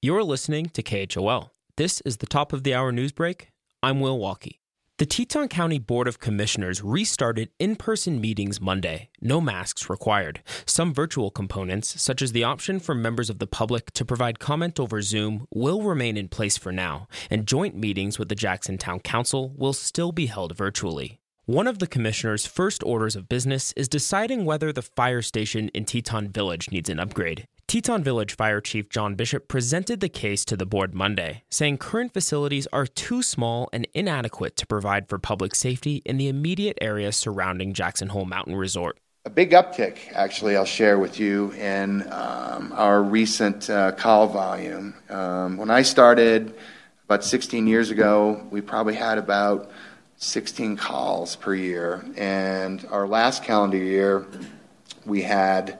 You're listening to KHOL. This is the top of the hour news break. I'm Will Walkey. The Teton County Board of Commissioners restarted in person meetings Monday, no masks required. Some virtual components, such as the option for members of the public to provide comment over Zoom, will remain in place for now, and joint meetings with the Jackson Town Council will still be held virtually. One of the commissioner's first orders of business is deciding whether the fire station in Teton Village needs an upgrade. Teton Village Fire Chief John Bishop presented the case to the board Monday, saying current facilities are too small and inadequate to provide for public safety in the immediate area surrounding Jackson Hole Mountain Resort. A big uptick, actually, I'll share with you in um, our recent uh, call volume. Um, when I started about 16 years ago, we probably had about 16 calls per year. And our last calendar year, we had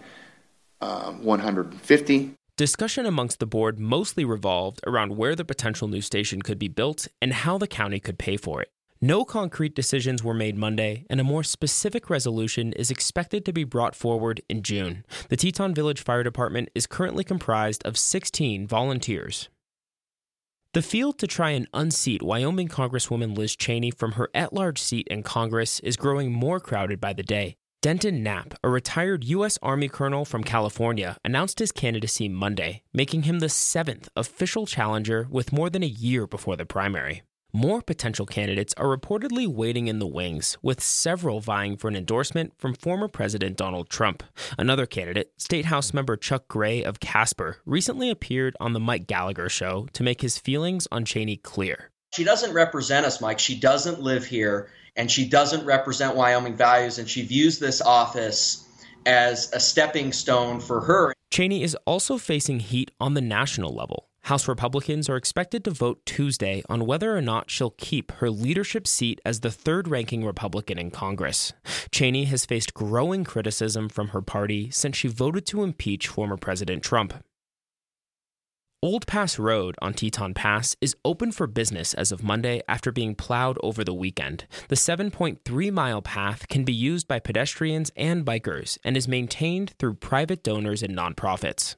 um, 150. Discussion amongst the board mostly revolved around where the potential new station could be built and how the county could pay for it. No concrete decisions were made Monday, and a more specific resolution is expected to be brought forward in June. The Teton Village Fire Department is currently comprised of 16 volunteers. The field to try and unseat Wyoming Congresswoman Liz Cheney from her at large seat in Congress is growing more crowded by the day. Denton Knapp, a retired U.S. Army colonel from California, announced his candidacy Monday, making him the seventh official challenger with more than a year before the primary. More potential candidates are reportedly waiting in the wings, with several vying for an endorsement from former President Donald Trump. Another candidate, State House member Chuck Gray of Casper, recently appeared on The Mike Gallagher Show to make his feelings on Cheney clear. She doesn't represent us, Mike. She doesn't live here and she doesn't represent Wyoming values, and she views this office as a stepping stone for her. Cheney is also facing heat on the national level. House Republicans are expected to vote Tuesday on whether or not she'll keep her leadership seat as the third ranking Republican in Congress. Cheney has faced growing criticism from her party since she voted to impeach former President Trump. Old Pass Road on Teton Pass is open for business as of Monday after being plowed over the weekend. The 7.3 mile path can be used by pedestrians and bikers and is maintained through private donors and nonprofits.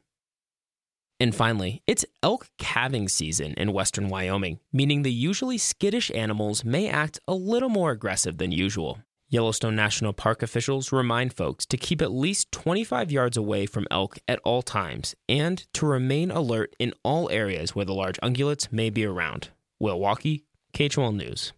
And finally, it's elk calving season in western Wyoming, meaning the usually skittish animals may act a little more aggressive than usual. Yellowstone National Park officials remind folks to keep at least 25 yards away from elk at all times and to remain alert in all areas where the large ungulates may be around. Will Walkey, KHOL News.